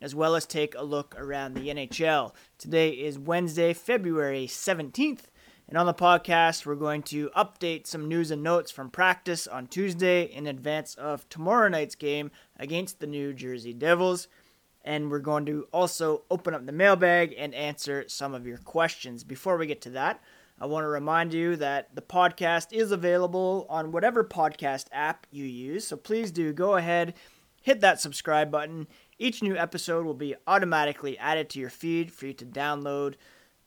as well as take a look around the NHL. Today is Wednesday, February 17th, and on the podcast, we're going to update some news and notes from practice on Tuesday in advance of tomorrow night's game against the New Jersey Devils and we're going to also open up the mailbag and answer some of your questions. Before we get to that, I want to remind you that the podcast is available on whatever podcast app you use. So please do go ahead, hit that subscribe button. Each new episode will be automatically added to your feed for you to download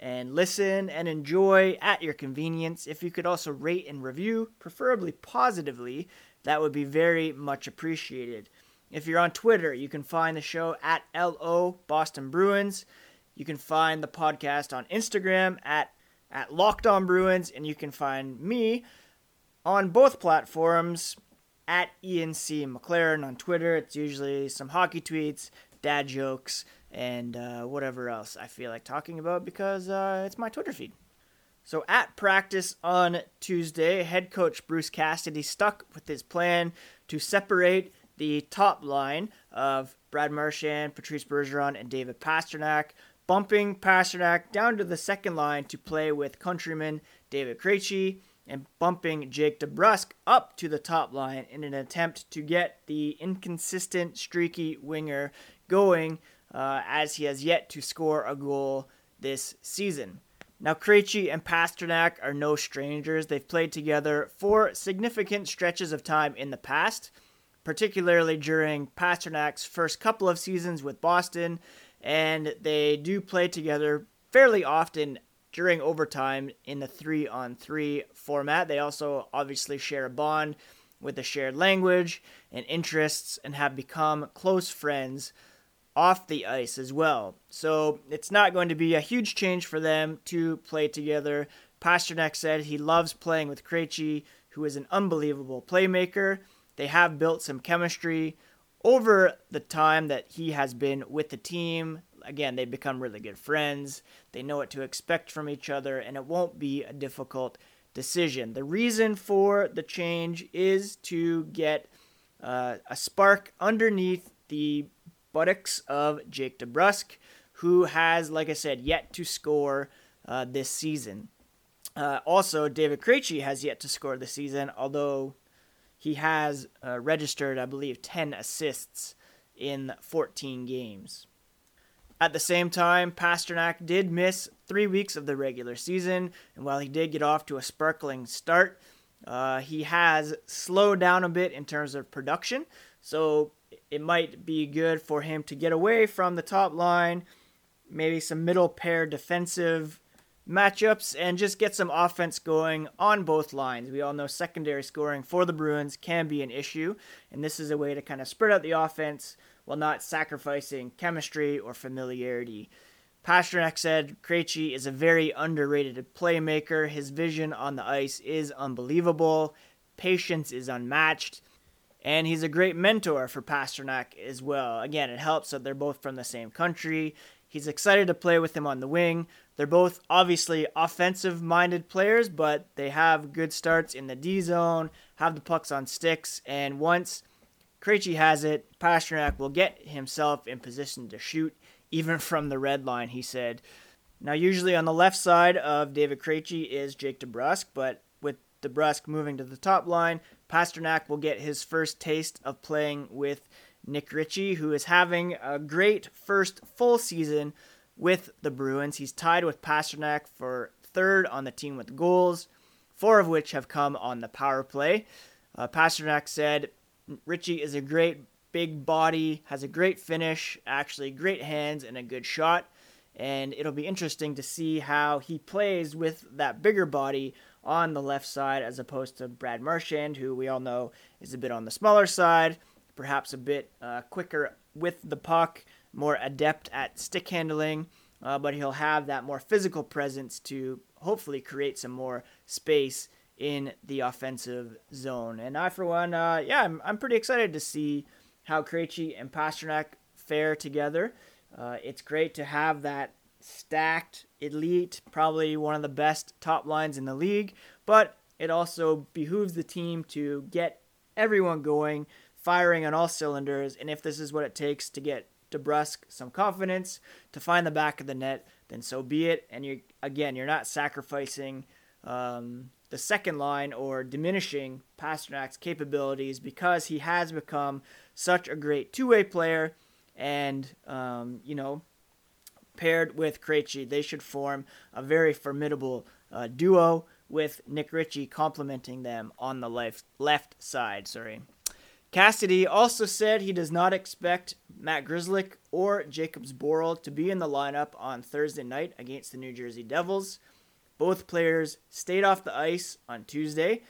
and listen and enjoy at your convenience. If you could also rate and review, preferably positively, that would be very much appreciated. If you're on Twitter, you can find the show at LO Boston Bruins. You can find the podcast on Instagram at, at Locked On Bruins, and you can find me on both platforms at Ian C. McLaren on Twitter. It's usually some hockey tweets, dad jokes, and uh, whatever else I feel like talking about because uh, it's my Twitter feed. So at practice on Tuesday, head coach Bruce Cassidy stuck with his plan to separate the top line of Brad Marchand, Patrice Bergeron, and David Pastrnak, bumping Pastrnak down to the second line to play with countryman David Krejci, and bumping Jake DeBrusk up to the top line in an attempt to get the inconsistent, streaky winger going uh, as he has yet to score a goal this season. Now, Krejci and Pastrnak are no strangers. They've played together for significant stretches of time in the past particularly during Pastrnak's first couple of seasons with Boston, and they do play together fairly often during overtime in the three on three format. They also obviously share a bond with a shared language and interests and have become close friends off the ice as well. So it's not going to be a huge change for them to play together. Pastrnak said he loves playing with Krejci, who is an unbelievable playmaker they have built some chemistry over the time that he has been with the team. Again, they've become really good friends. They know what to expect from each other, and it won't be a difficult decision. The reason for the change is to get uh, a spark underneath the buttocks of Jake DeBrusk, who has, like I said, yet to score uh, this season. Uh, also, David Krejci has yet to score this season, although he has uh, registered, I believe, 10 assists in 14 games. At the same time, Pastrnak did miss three weeks of the regular season, and while he did get off to a sparkling start, uh, he has slowed down a bit in terms of production. So it might be good for him to get away from the top line, maybe some middle pair defensive matchups and just get some offense going on both lines. We all know secondary scoring for the Bruins can be an issue, and this is a way to kind of spread out the offense while not sacrificing chemistry or familiarity. Pastrnak said Krejci is a very underrated playmaker. His vision on the ice is unbelievable. Patience is unmatched. And he's a great mentor for Pastrnak as well. Again, it helps that they're both from the same country. He's excited to play with him on the wing. They're both obviously offensive minded players, but they have good starts in the D zone, have the pucks on sticks, and once Krejci has it, Pastrnak will get himself in position to shoot, even from the red line, he said. Now, usually on the left side of David Krejci is Jake DeBrusk, but with DeBrusk moving to the top line, Pastrnak will get his first taste of playing with Nick Ritchie, who is having a great first full season with the Bruins. He's tied with Pastrnak for third on the team with goals, four of which have come on the power play. Uh, Pastrnak said Ritchie is a great big body, has a great finish, actually great hands, and a good shot. And it'll be interesting to see how he plays with that bigger body on the left side as opposed to Brad Marchand, who we all know is a bit on the smaller side, perhaps a bit uh, quicker with the puck more adept at stick handling. uh, but he'll have that more physical presence to hopefully create some more space in the offensive zone. And I, for one, uh, yeah, I'm, I'm pretty excited to see how Krejci and Pastrnak fare together. Uh, it's great to have that stacked elite, probably one of the best top lines in the league, but it also behooves the team to get everyone going, firing on all cylinders. And if this is what it takes to get DeBrusk some confidence to find the back of the net, then so be it. And you again, you're not sacrificing um, the second line or diminishing Pastrnak's capabilities because he has become such a great two-way player, and um, you know, paired with Krejci, they should form a very formidable uh, duo with Nick Ritchie complementing them on the left left side. Sorry. Cassidy also said he does not expect Matt Grzelcyk or Jakub Zboril to be in the lineup on Thursday night against the New Jersey Devils. Both players stayed off the ice on Tuesday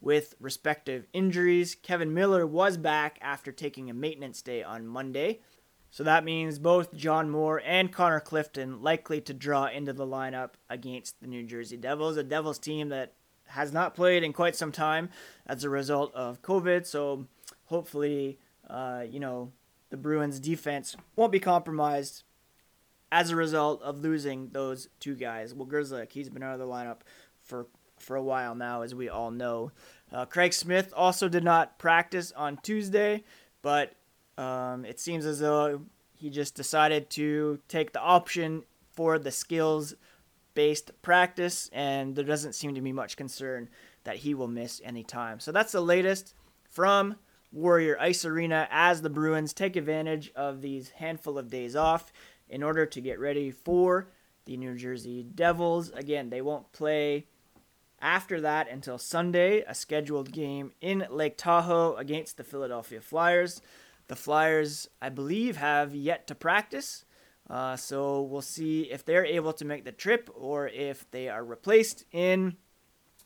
with respective injuries. Kevan Miller was back after taking a maintenance day on Monday. So that means both John Moore and Connor Clifton likely to draw into the lineup against the New Jersey Devils, a Devils team that has not played in quite some time as a result of COVID. So hopefully, uh, you know, the Bruins defense won't be compromised as a result of losing those two guys. Well, Grzelcyk, he's been out of the lineup for for a while now, as we all know. Uh, Craig Smith also did not practice on Tuesday, but um, it seems as though he just decided to take the option for the skills based practice, and there doesn't seem to be much concern that he will miss any time. So that's the latest from Warrior Ice Arena as the Bruins take advantage of these handful of days off in order to get ready for the New Jersey Devils. Again, they won't play after that until Sunday, a scheduled game in Lake Tahoe against the Philadelphia Flyers. The Flyers, I believe, have yet to practice. Uh, so we'll see if they're able to make the trip or if they are replaced in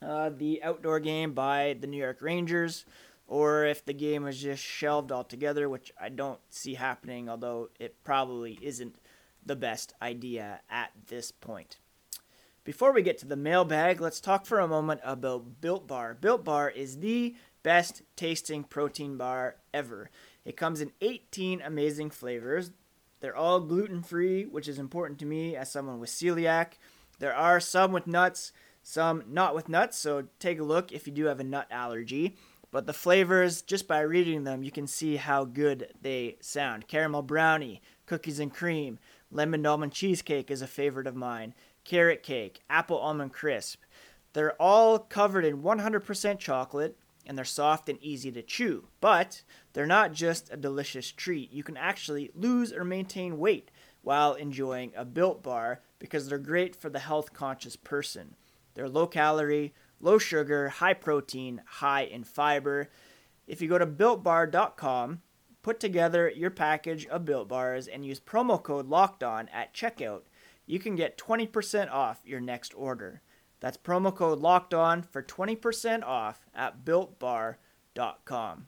uh, the outdoor game by the New York Rangers or if the game is just shelved altogether, which I don't see happening, although it probably isn't the best idea at this point. Before we get to the mailbag, let's talk for a moment about Built Bar. Built Bar is the best tasting protein bar ever. It comes in 18 amazing flavors. They're all gluten free, which is important to me as someone with celiac. There are some with nuts, some not with nuts, so take a look if you do have a nut allergy. But the flavors, just by reading them, you can see how good they sound. Caramel brownie, cookies and cream, lemon almond cheesecake is a favorite of mine, carrot cake, apple almond crisp. They're all covered in 100% chocolate and they're soft and easy to chew. But they're not just a delicious treat. You can actually lose or maintain weight while enjoying a built bar because they're great for the health conscious person. They're low calorie, low sugar, high protein, high in fiber. If you go to builtbar.com, put together your package of built bars and use promo code locked on at checkout, you can get 20% off your next order. That's promo code locked on for 20% off at builtbar.com.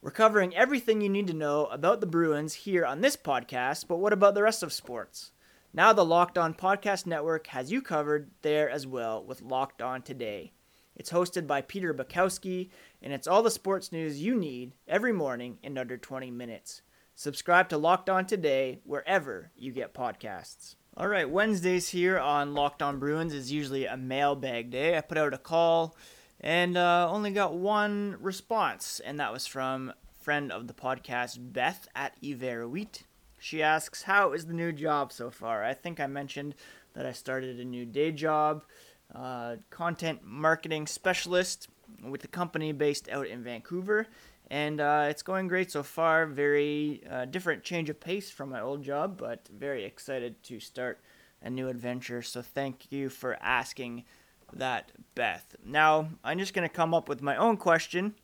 We're covering everything you need to know about the Bruins here on this podcast, but what about the rest of sports? Now the Locked On Podcast Network has you covered there as well with Locked On Today. It's hosted by Peter Bukowski, and it's all the sports news you need every morning in under 20 minutes. Subscribe to Locked On Today wherever you get podcasts. All right, Wednesdays here on Locked On Bruins is usually a mailbag day. I put out a call and uh, only got one response, and that was from friend of the podcast Beth at Iveruit. She asks, How is the new job so far? I think I mentioned that I started a new day job, uh, content marketing specialist with a company based out in Vancouver. And uh, it's going great so far. Very uh, different change of pace from my old job, but very excited to start a new adventure. So thank you for asking that, Beth. Now, I'm just going to come up with my own question,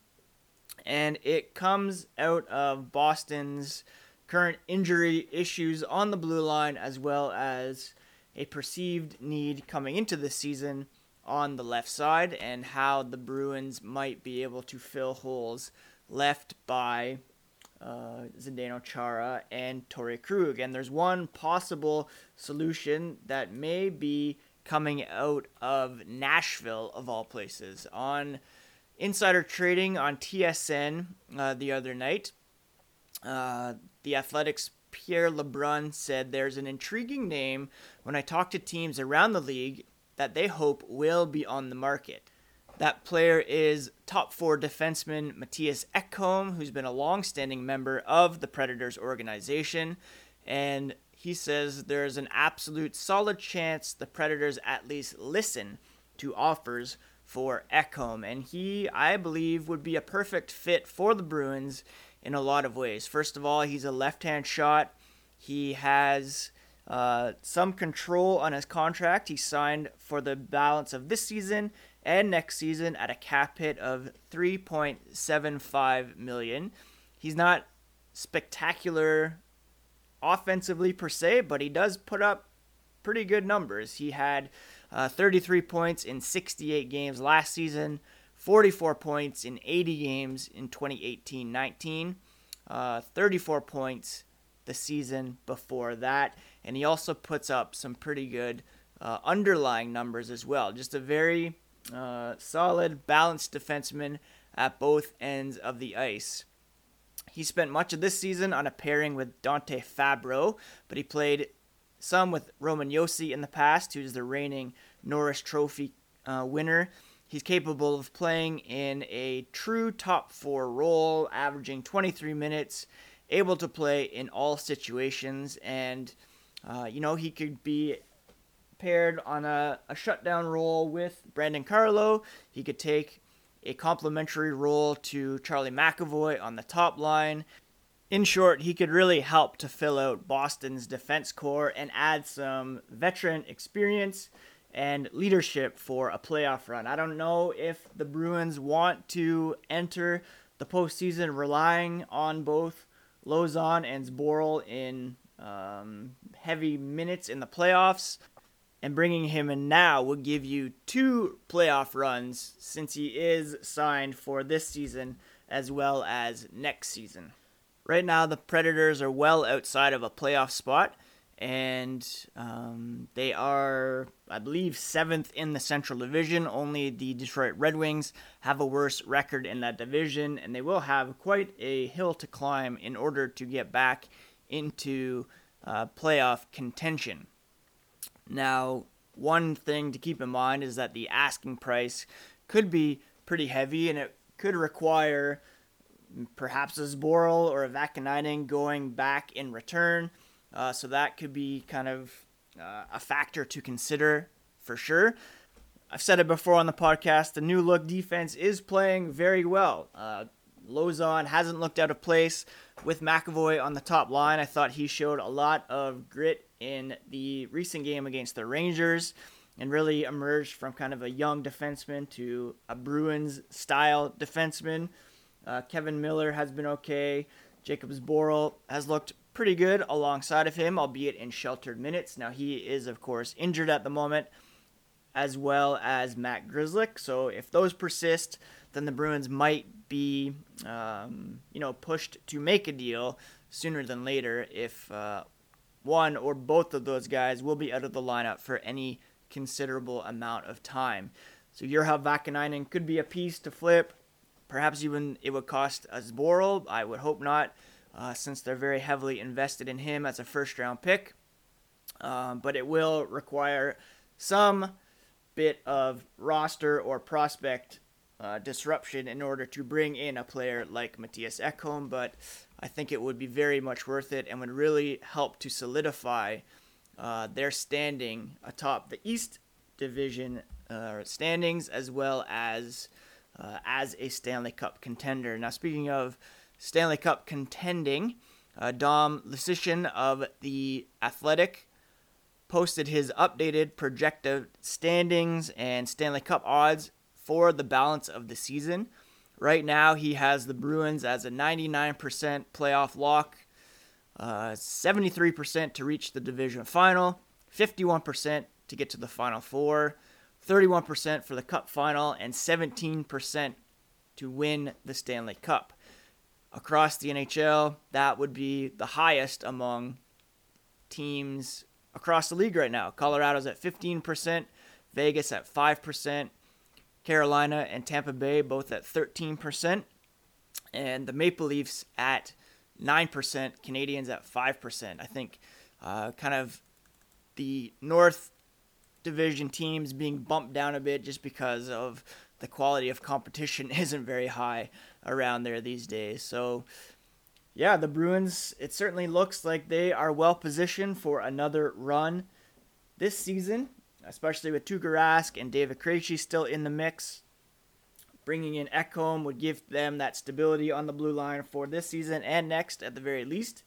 and it comes out of Boston's current injury issues on the blue line, as well as a perceived need coming into the season on the left side, and how the Bruins might be able to fill holes left by uh, Zdeno Chara and Torrey Krug. And there's one possible solution that may be coming out of Nashville, of all places. On insider trading on TSN uh, the other night, uh, the Athletics Pierre LeBrun said there's an intriguing name when I talk to teams around the league that they hope will be on the market. That player is top four defenseman Mattias Ekholm, who's been a long-standing member of the Predators organization, and he says there's an absolute solid chance the Predators at least listen to offers for Ekholm, and he, I believe, would be a perfect fit for the Bruins in a lot of ways. First of all, he's a left-hand shot. He has uh, some control on his contract. He signed for the balance of this season and next season at a cap hit of 3.75 million. He's not spectacular offensively per se, but he does put up pretty good numbers. He had uh, 33 points in 68 games last season, 44 points in 80 games in 2018 19, uh, 34 points the season before that, and he also puts up some pretty good uh, underlying numbers as well. Just a very uh, solid, balanced defenseman at both ends of the ice. He spent much of this season on a pairing with Dante Fabbro, but he played some with Roman Josi in the past, who's the reigning Norris Trophy uh, winner. He's capable of playing in a true top four role, averaging 23 minutes, able to play in all situations, and uh, you know he could be paired on a, a shutdown role with Brandon Carlo. He could take a complementary role to Charlie McAvoy on the top line. In short, he could really help to fill out Boston's defense core and add some veteran experience and leadership for a playoff run. I don't know if the Bruins want to enter the postseason relying on both Lauzon and Zboril in um, heavy minutes in the playoffs and bringing him in now would give you two playoff runs since he is signed for this season as well as next season. Right now, the Predators are well outside of a playoff spot, and um, they are, I believe, seventh in the Central Division. Only the Detroit Red Wings have a worse record in that division, and they will have quite a hill to climb in order to get back into uh, playoff contention. Now, one thing to keep in mind is that the asking price could be pretty heavy and it could require perhaps a Zboril or a Vaakanainen going back in return. Uh, so that could be kind of uh, a factor to consider for sure. I've said it before on the podcast. The new look defense is playing very well. Uh, Lauzon hasn't looked out of place with McAvoy on the top line. I thought he showed a lot of grit in the recent game against the Rangers and really emerged from kind of a young defenseman to a Bruins style defenseman. Uh, Kevan Miller has been okay. Jakub Zboril has looked pretty good alongside of him, albeit in sheltered minutes. Now he is, of course, injured at the moment, as well as Matt Grzelcyk. So if those persist, then the Bruins might be, um, you know, pushed to make a deal sooner than later if uh, one or both of those guys will be out of the lineup for any considerable amount of time. So Urho Vaakanainen could be a piece to flip. Perhaps even it would cost a Zboril. I would hope not, uh, since they're very heavily invested in him as a first round pick. Um, but it will require some bit of roster or prospect uh, disruption in order to bring in a player like Mattias Ekholm. But I think it would be very much worth it and would really help to solidify uh, their standing atop the East Division uh, standings as well as uh, as a Stanley Cup contender. Now, speaking of Stanley Cup contending, uh, Dom Luszczyszyn of the Athletic posted his updated projected standings and Stanley Cup odds for the balance of the season. Right now, he has the Bruins as a 99% playoff lock, uh, 73% to reach the division final, 51% to get to the final four, 31% for the cup final, and 17% to win the Stanley Cup. Across the NHL, that would be the highest among teams across the league right now. Colorado's at 15%, Vegas at 5%, Carolina and Tampa Bay both at 13%, and the Maple Leafs at 9%, Canadiens at 5%. I think uh, kind of the North Division teams being bumped down a bit just because of the quality of competition isn't very high around there these days. So, yeah, the Bruins, it certainly looks like they are well positioned for another run this season, especially with Tuukka Rask and David Krejci still in the mix. Bringing in Ekholm would give them that stability on the blue line for this season and next at the very least.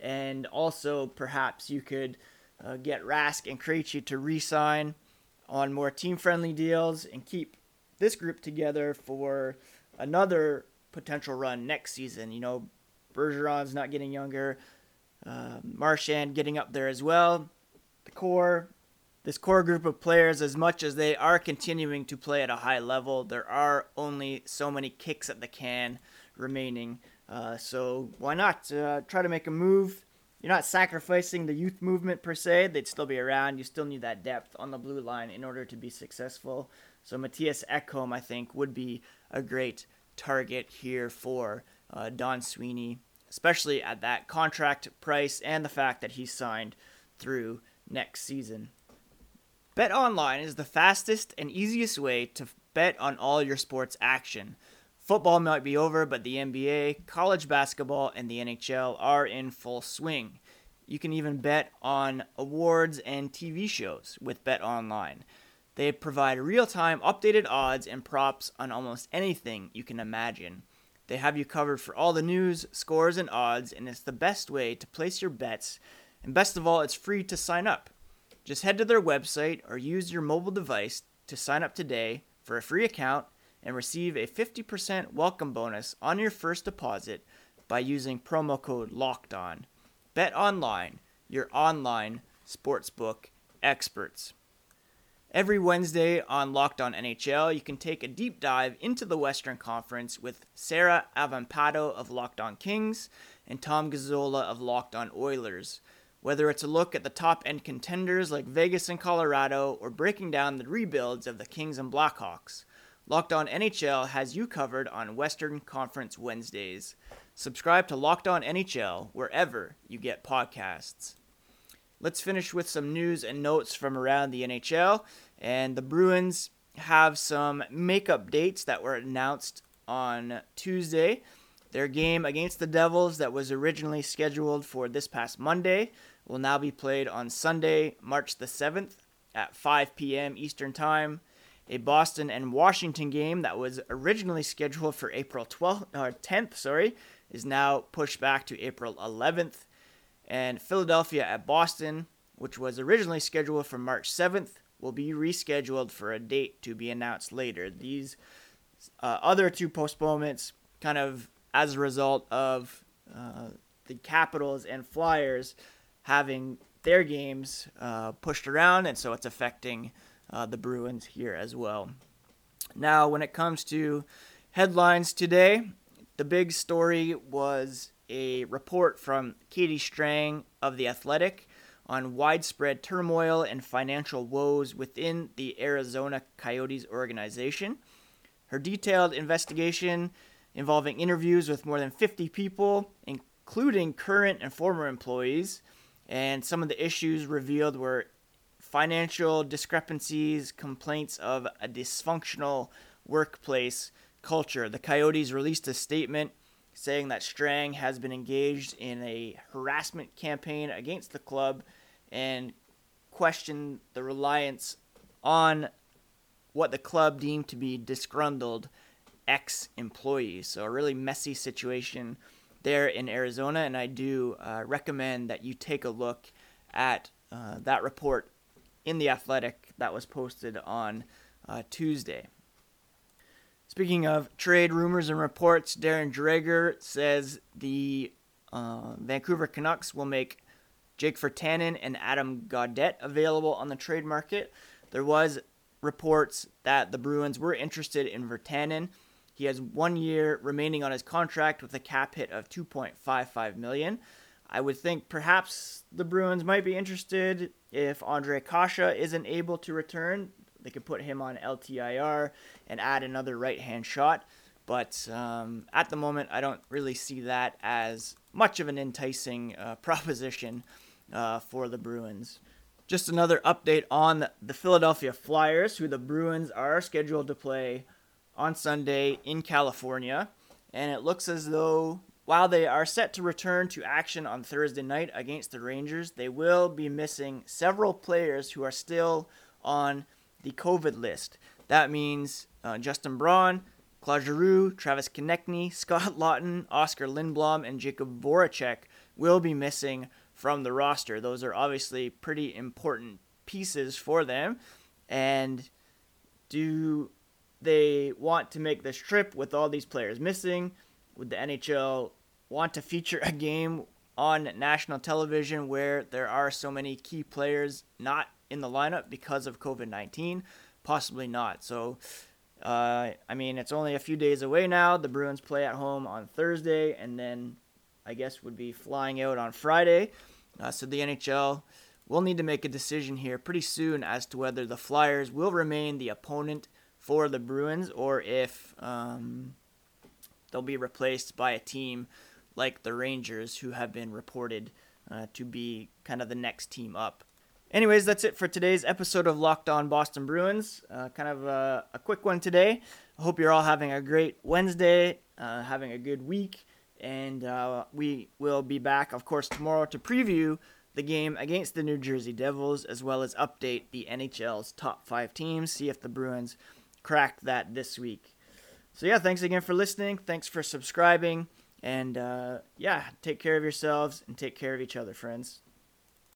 And also, perhaps you could uh, get Rask and Krejci to re-sign on more team-friendly deals and keep this group together for another potential run next season. You know, Bergeron's not getting younger, uh, Marchand getting up there as well. The core, this core group of players, as much as they are continuing to play at a high level, there are only so many kicks at the can remaining. Uh, so why not uh, try to make a move? You're not sacrificing the youth movement per se; they'd still be around. You still need that depth on the blue line in order to be successful. So Mattias Ekholm, I think, would be a great target here for uh, Don Sweeney, especially at that contract price and the fact that he signed through next season. Bet online is the fastest and easiest way to bet on all your sports action. Football might be over, but the NBA, college basketball, and the NHL are in full swing. You can even bet on awards and TV shows with Bet Online. They provide real time updated odds and props on almost anything you can imagine. They have you covered for all the news, scores, and odds, and it's the best way to place your bets. And best of all, it's free to sign up. Just head to their website or use your mobile device to sign up today for a free account and receive a 50% welcome bonus on your first deposit by using promo code LOCKEDON. Bet online, your online sportsbook experts. Every Wednesday on Locked On NHL, you can take a deep dive into the Western Conference with Sarah Avampado of Locked On Kings and Tom Gazzola of Locked On Oilers. Whether it's a look at the top end contenders like Vegas and Colorado or breaking down the rebuilds of the Kings and Blackhawks, Locked On NHL has you covered on Western Conference Wednesdays. Subscribe to Locked On NHL wherever you get podcasts. Let's finish with some news and notes from around the NHL. And the Bruins have some makeup dates that were announced on Tuesday. Their game against the Devils, that was originally scheduled for this past Monday, will now be played on Sunday, March the 7th at 5 p.m. Eastern Time. A Boston and Washington game that was originally scheduled for April 12th or 10th, sorry, is now pushed back to April 11th and Philadelphia at Boston, which was originally scheduled for March 7th, will be rescheduled for a date to be announced later. These uh, other two postponements, kind of as a result of uh, the Capitals and Flyers having their games uh, pushed around, and so it's affecting uh, the Bruins here as well. Now, when it comes to headlines today, the big story was a report from Katie Strang of The Athletic on widespread turmoil and financial woes within the Arizona Coyotes organization. Her detailed investigation involving interviews with more than 50 people, including current and former employees, and some of the issues revealed were financial discrepancies, complaints of a dysfunctional workplace culture. The Coyotes released a statement saying that Strang has been engaged in a harassment campaign against the club and questioned the reliance on what the club deemed to be disgruntled ex employees. So, a really messy situation there in Arizona, and I do uh, recommend that you take a look at uh, that report in The Athletic that was posted on uh, Tuesday. Speaking of trade rumors and reports, Darren Dreger says the uh, Vancouver Canucks will make Jake Virtanen and Adam Gaudette available on the trade market. There was reports that the Bruins were interested in Virtanen. He has one year remaining on his contract with a cap hit of 2.55 million. I would think perhaps the Bruins might be interested if Ondrej Kase isn't able to return. They could put him on LTIR and add another right hand shot. But um, at the moment, I don't really see that as much of an enticing uh, proposition uh, for the Bruins. Just another update on the Philadelphia Flyers, who the Bruins are scheduled to play on Sunday in California. And it looks as though while they are set to return to action on Thursday night against the Rangers, they will be missing several players who are still on the COVID list. That means uh, Justin Braun, Claude Giroux, Travis Konecny, Scott Laughton, Oscar Lindblom, and Jakub Voracek will be missing from the roster. Those are obviously pretty important pieces for them. And do they want to make this trip with all these players missing? Would the NHL want to feature a game on national television where there are so many key players not in the lineup because of COVID 19? Possibly not. So, uh, I mean, it's only a few days away now. The Bruins play at home on Thursday, and then I guess would be flying out on Friday. Uh, so the NHL will need to make a decision here pretty soon as to whether the Flyers will remain the opponent for the Bruins or if um, they'll be replaced by a team like the Rangers, who have been reported uh, to be kind of the next team up. Anyways, that's it for today's episode of Locked On Boston Bruins. Uh, kind of a, a, quick one today. I hope you're all having a great Wednesday, uh, having a good week, and uh, we will be back, of course, tomorrow to preview the game against the New Jersey Devils, as well as update the NHL's top five teams, see if the Bruins crack that this week. So, yeah, thanks again for listening. Thanks for subscribing. And uh, yeah, take care of yourselves and take care of each other, friends.